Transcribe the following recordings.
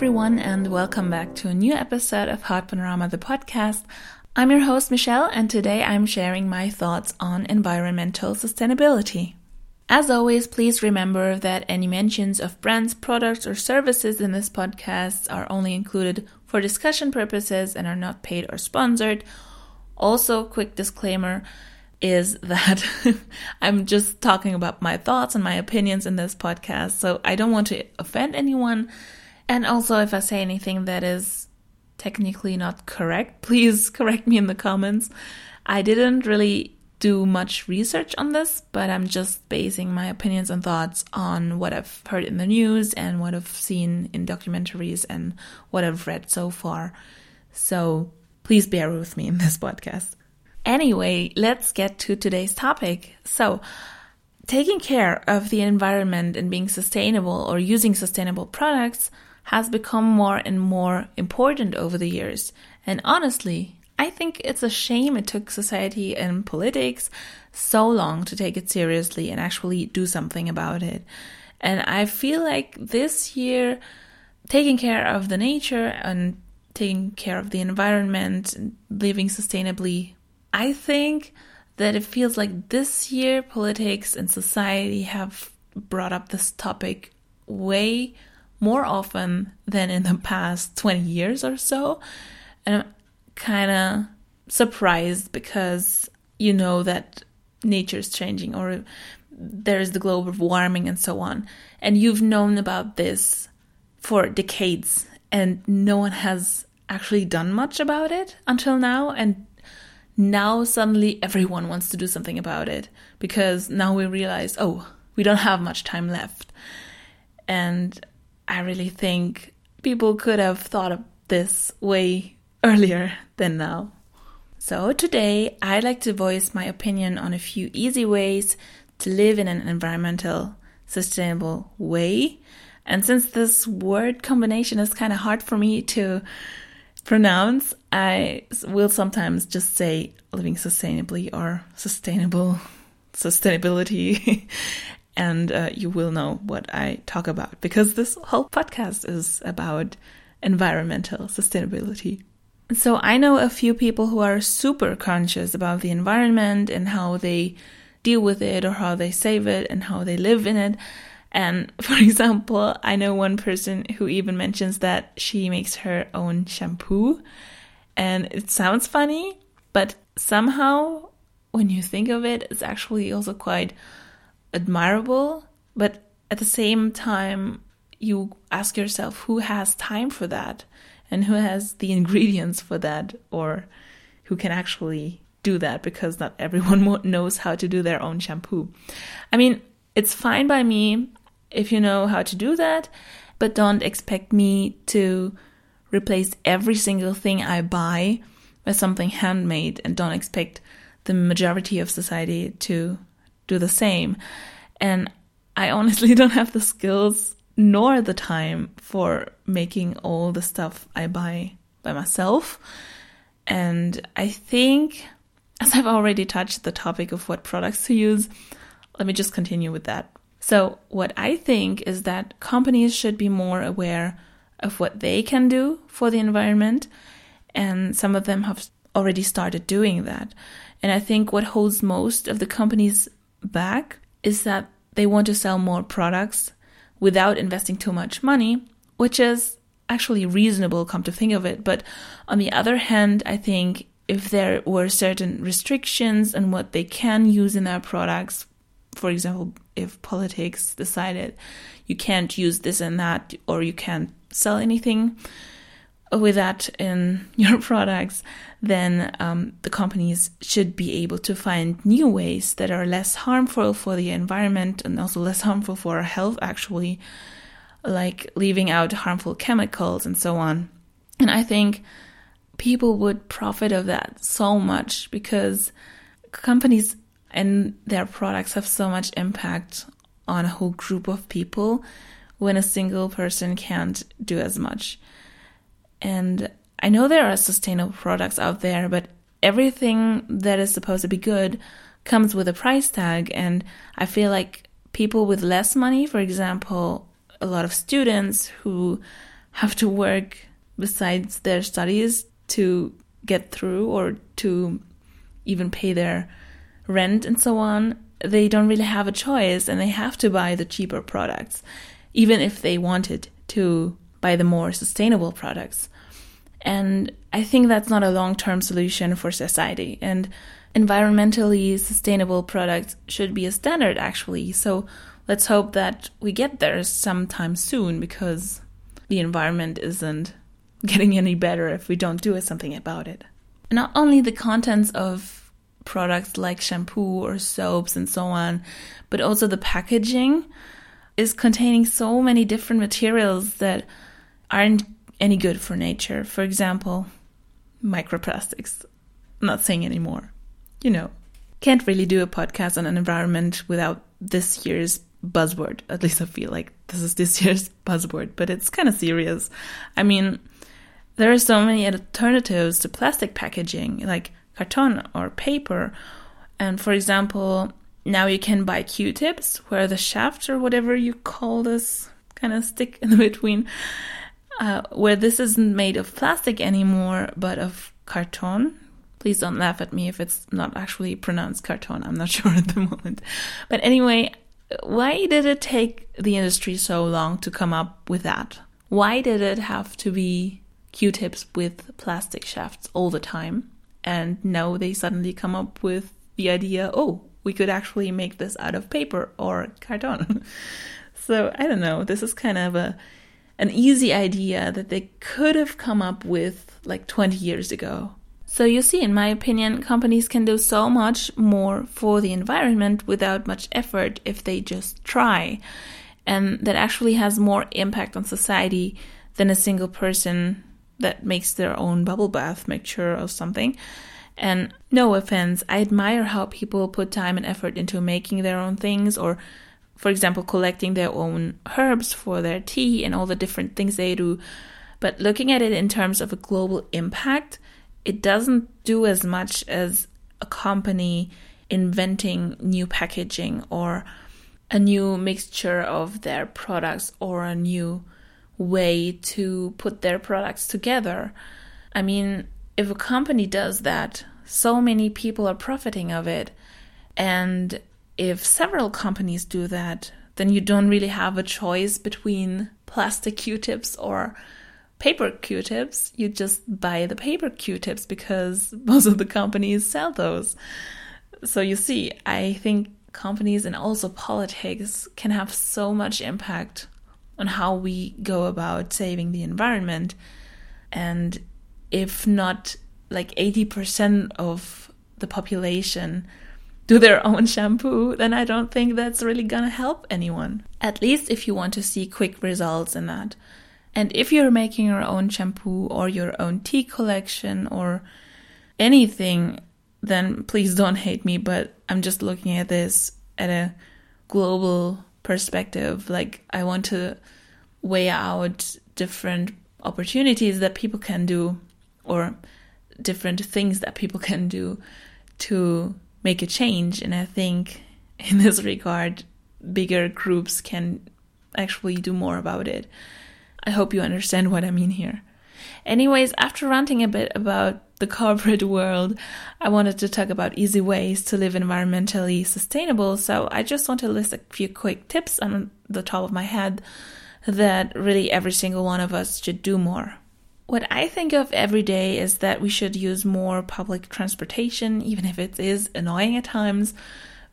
everyone, and welcome back to a new episode of Heart Panorama, the podcast. I'm your host, Michelle, and today I'm sharing my thoughts on environmental sustainability. As always, please remember that any mentions of brands, products, or services in this podcast are only included for discussion purposes and are not paid or sponsored. Also, quick disclaimer is that I'm just talking about my thoughts and my opinions in this podcast, so I don't want to offend anyone. And also, if I say anything that is technically not correct, please correct me in the comments. I didn't really do much research on this, but I'm just basing my opinions and thoughts on what I've heard in the news and what I've seen in documentaries and what I've read so far. So please bear with me in this podcast. Anyway, let's get to today's topic. So, taking care of the environment and being sustainable or using sustainable products has become more and more important over the years. And honestly, I think it's a shame it took society and politics so long to take it seriously and actually do something about it. And I feel like this year, taking care of the nature and taking care of the environment living sustainably, I think that it feels like this year politics and society have brought up this topic way more often than in the past 20 years or so. And I'm kind of surprised because you know that nature is changing or there's the global warming and so on. And you've known about this for decades and no one has actually done much about it until now. And now suddenly everyone wants to do something about it because now we realize, oh, we don't have much time left. And I really think people could have thought of this way earlier than now. So, today I'd like to voice my opinion on a few easy ways to live in an environmental, sustainable way. And since this word combination is kind of hard for me to pronounce, I will sometimes just say living sustainably or sustainable sustainability. and uh, you will know what I talk about because this whole podcast is about environmental sustainability. So I know a few people who are super conscious about the environment and how they deal with it or how they save it and how they live in it. And for example, I know one person who even mentions that she makes her own shampoo. And it sounds funny, but somehow when you think of it, it's actually also quite admirable. But at the same time, you ask yourself who has time for that? and who has the ingredients for that or who can actually do that because not everyone knows how to do their own shampoo. I mean, it's fine by me if you know how to do that, but don't expect me to replace every single thing I buy by something handmade and don't expect the majority of society to do the same. And I honestly don't have the skills nor the time for making all the stuff I buy by myself. And I think, as I've already touched the topic of what products to use, let me just continue with that. So, what I think is that companies should be more aware of what they can do for the environment, and some of them have already started doing that. And I think what holds most of the companies back is that they want to sell more products without investing too much money, which is actually reasonable, come to think of it. But on the other hand, I think if there were certain restrictions on what they can use in their products, for example, if politics decided you can't use this and that, or you can't sell anything with that in your products, then um, the companies should be able to find new ways that are less harmful for the environment and also less harmful for our health, actually, like leaving out harmful chemicals and so on. And I think people would profit of that so much because companies and their products have so much impact on a whole group of people when a single person can't do as much. And I know there are sustainable products out there, but everything that is supposed to be good comes with a price tag. And I feel like people with less money, for example, a lot of students who have to work besides their studies to get through or to even pay their rent and so on, they don't really have a choice and they have to buy the cheaper products, even if they wanted to buy the more sustainable products. And I think that's not a long term solution for society. And environmentally sustainable products should be a standard, actually. So let's hope that we get there sometime soon because the environment isn't getting any better if we don't do something about it. Not only the contents of products like shampoo or soaps and so on, but also the packaging is containing so many different materials that aren't any good for nature. For example, microplastics. I'm not saying anymore. You know, can't really do a podcast on an environment without this year's buzzword. At least I feel like this is this year's buzzword, but it's kind of serious. I mean, there are so many alternatives to plastic packaging, like carton or paper. And for example, now you can buy Q-tips where the shaft or whatever you call this kind of stick in between, uh, where this isn't made of plastic anymore, but of carton. Please don't laugh at me if it's not actually pronounced carton. I'm not sure at the moment. But anyway, why did it take the industry so long to come up with that? Why did it have to be Q-tips with plastic shafts all the time? And now they suddenly come up with the idea, oh, we could actually make this out of paper or carton. so I don't know. This is kind of a an easy idea that they could have come up with like 20 years ago. So you see, in my opinion, companies can do so much more for the environment without much effort if they just try. And that actually has more impact on society than a single person that makes their own bubble bath mixture or something. And no offense, I admire how people put time and effort into making their own things or for example, collecting their own herbs for their tea and all the different things they do. But looking at it in terms of a global impact, it doesn't do as much as a company inventing new packaging or a new mixture of their products or a new way to put their products together. I mean, if a company does that, so many people are profiting of it. And if several companies do that, then you don't really have a choice between plastic Q tips or paper Q tips. You just buy the paper Q tips because most of the companies sell those. So you see, I think companies and also politics can have so much impact on how we go about saving the environment. And if not like 80% of the population do their own shampoo, then I don't think that's really gonna help anyone. At least if you want to see quick results in that. And if you're making your own shampoo or your own tea collection or anything, then please don't hate me, but I'm just looking at this at a global perspective. Like, I want to weigh out different opportunities that people can do or different things that people can do to make a change. And I think in this regard, bigger groups can actually do more about it. I hope you understand what I mean here. Anyways, after ranting a bit about the corporate world, I wanted to talk about easy ways to live environmentally sustainable. So I just want to list a few quick tips on the top of my head that really every single one of us should do more. What I think of every day is that we should use more public transportation, even if it is annoying at times,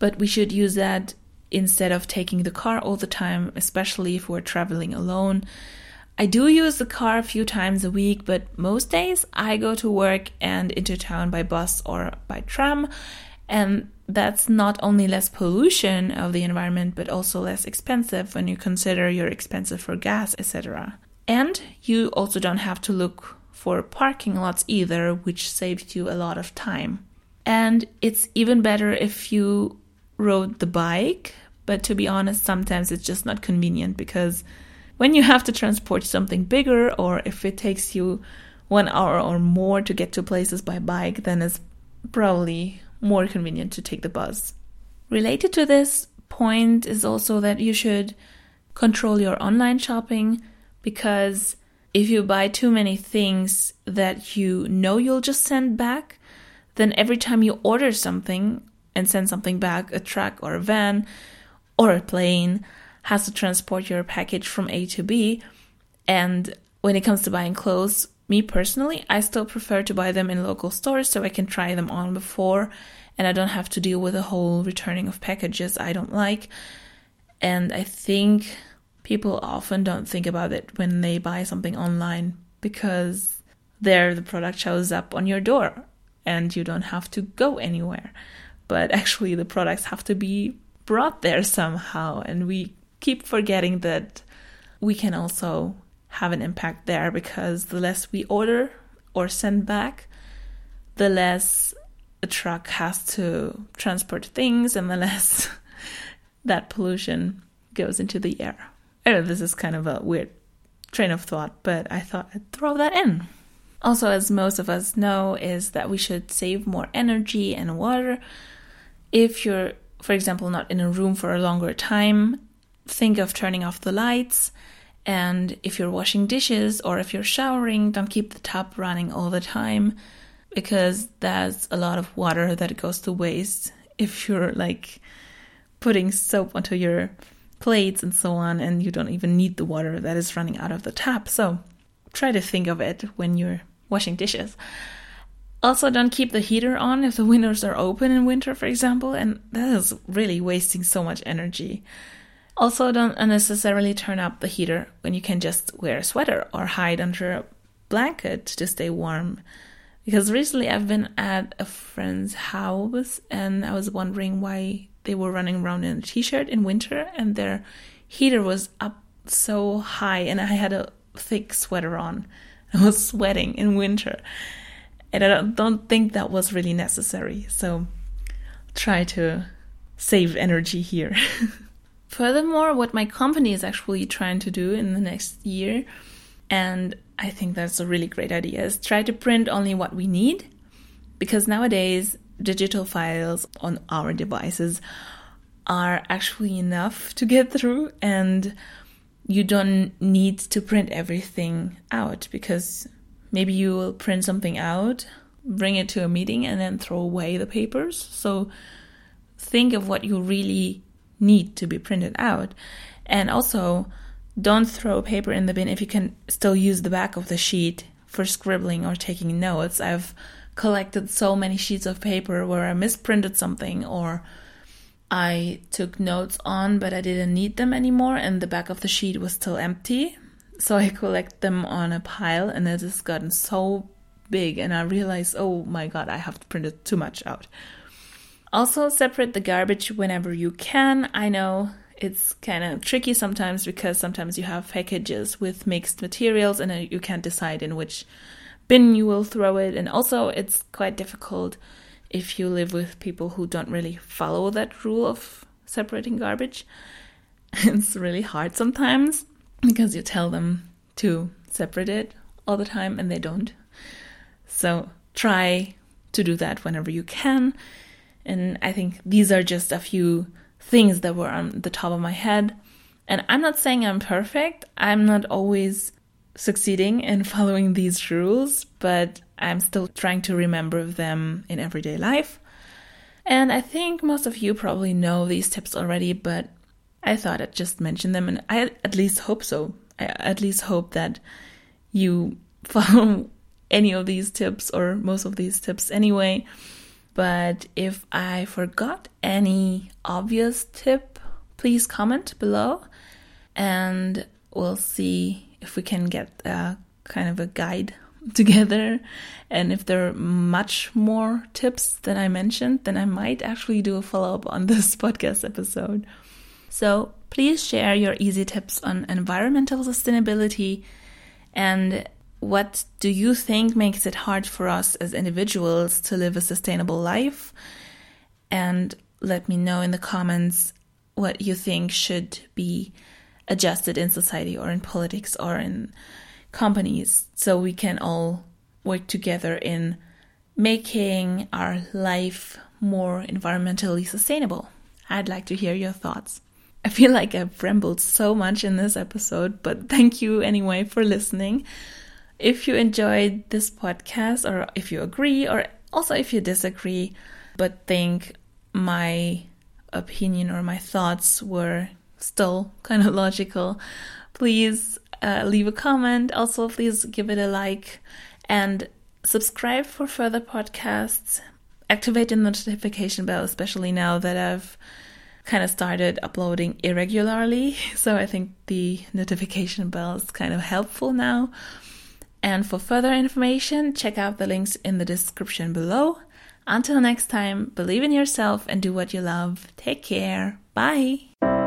but we should use that instead of taking the car all the time, especially if we're traveling alone. I do use the car a few times a week, but most days I go to work and into town by bus or by tram. And that's not only less pollution of the environment, but also less expensive when you consider you're expensive for gas, etc. And you also don't have to look for parking lots either, which saves you a lot of time. And it's even better if you rode the bike, but to be honest, sometimes it's just not convenient because when you have to transport something bigger or if it takes you one hour or more to get to places by bike, then it's probably more convenient to take the bus. Related to this point is also that you should control your online shopping because if you buy too many things that you know you'll just send back, then every time you order something and send something back, a truck or a van or a plane has to transport your package from A to B. And when it comes to buying clothes, me personally, I still prefer to buy them in local stores so I can try them on before and I don't have to deal with the whole returning of packages I don't like. And I think people often don't think about it when they buy something online because there the product shows up on your door and you don't have to go anywhere. But actually, the products have to be brought there somehow, and we keep forgetting that we can also have an impact there because the less we order or send back, the less a truck has to transport things and the less that pollution goes into the air. I know this is kind of a weird train of thought, but I thought I'd throw that in. Also, as most of us know, is that we should save more energy and water. If you're, for example, not in a room for a longer time, think of turning off the lights. And if you're washing dishes or if you're showering, don't keep the tap running all the time because that's a lot of water that goes to waste if you're like putting soap onto your plates and so on, and you don't even need the water that is running out of the tap. So try to think of it when you're washing dishes. Also, don't keep the heater on if the windows are open in winter, for example, and that is really wasting so much energy. Also, don't unnecessarily turn up the heater when you can just wear a sweater or hide under a blanket to stay warm. Because recently I've been at a friend's house and I was wondering why they were running around in a t-shirt in winter and their heater was up so high and I had a thick sweater on. I was sweating in winter. And I don't, don't think that was really necessary. So try to save energy here. Furthermore, what my company is actually trying to do in the next year, and I think that's a really great idea, is try to print only what we need. Because nowadays, digital files on our devices are actually enough to get through and you don't need to print everything out because maybe you will print something out, bring it to a meeting, and then throw away the papers. So think of what you really need to be printed out. And also, don't throw paper in the bin if you can still use the back of the sheet for scribbling or taking notes. I've collected so many sheets of paper where I misprinted something or I took notes on, but I didn't need them anymore, and the back of the sheet was still empty. So I collect them on a pile, and it has gotten so big, and I realized, oh my god, I have printed too much out. Also, separate the garbage whenever you can. I know it's kind of tricky sometimes because sometimes you have packages with mixed materials, and uh, you can't decide in which bin you will throw it. And also, it's quite difficult if you live with people who don't really follow that rule of separating garbage. It's really hard sometimes because you tell them to separate it all the time and they don't. So try to do that whenever you can. And I think these are just a few things that were on the top of my head. And I'm not saying I'm perfect. I'm not always succeeding in following these rules, but I'm still trying to remember them in everyday life. And I think most of you probably know these tips already, but I thought I'd just mention them, and I at least hope so. I at least hope that you follow any of these tips or most of these tips anyway. But if I forgot any obvious tip, please comment below and we'll see if we can get a kind of a guide together. And if there are much more tips than I mentioned, then I might actually do a follow up on this podcast episode. So please share your easy tips on environmental sustainability and what do you think makes it hard for us as individuals to live a sustainable life? And let me know in the comments what you think should be adjusted in society or in politics or in companies so we can all work together in making our life more environmentally sustainable. I'd like to hear your thoughts. I feel like I've rambled so much in this episode, but thank you anyway for listening. If you enjoyed this podcast, or if you agree, or also if you disagree, but think my opinion or my thoughts were still kind of logical, please uh, leave a comment. Also, please give it a like and subscribe for further podcasts. Activate the notification bell, especially now that I've kind of started uploading irregularly. So I think the notification bell is kind of helpful now. And for further information, check out the links in the description below. Until next time, believe in yourself and do what you love. Take care. Bye.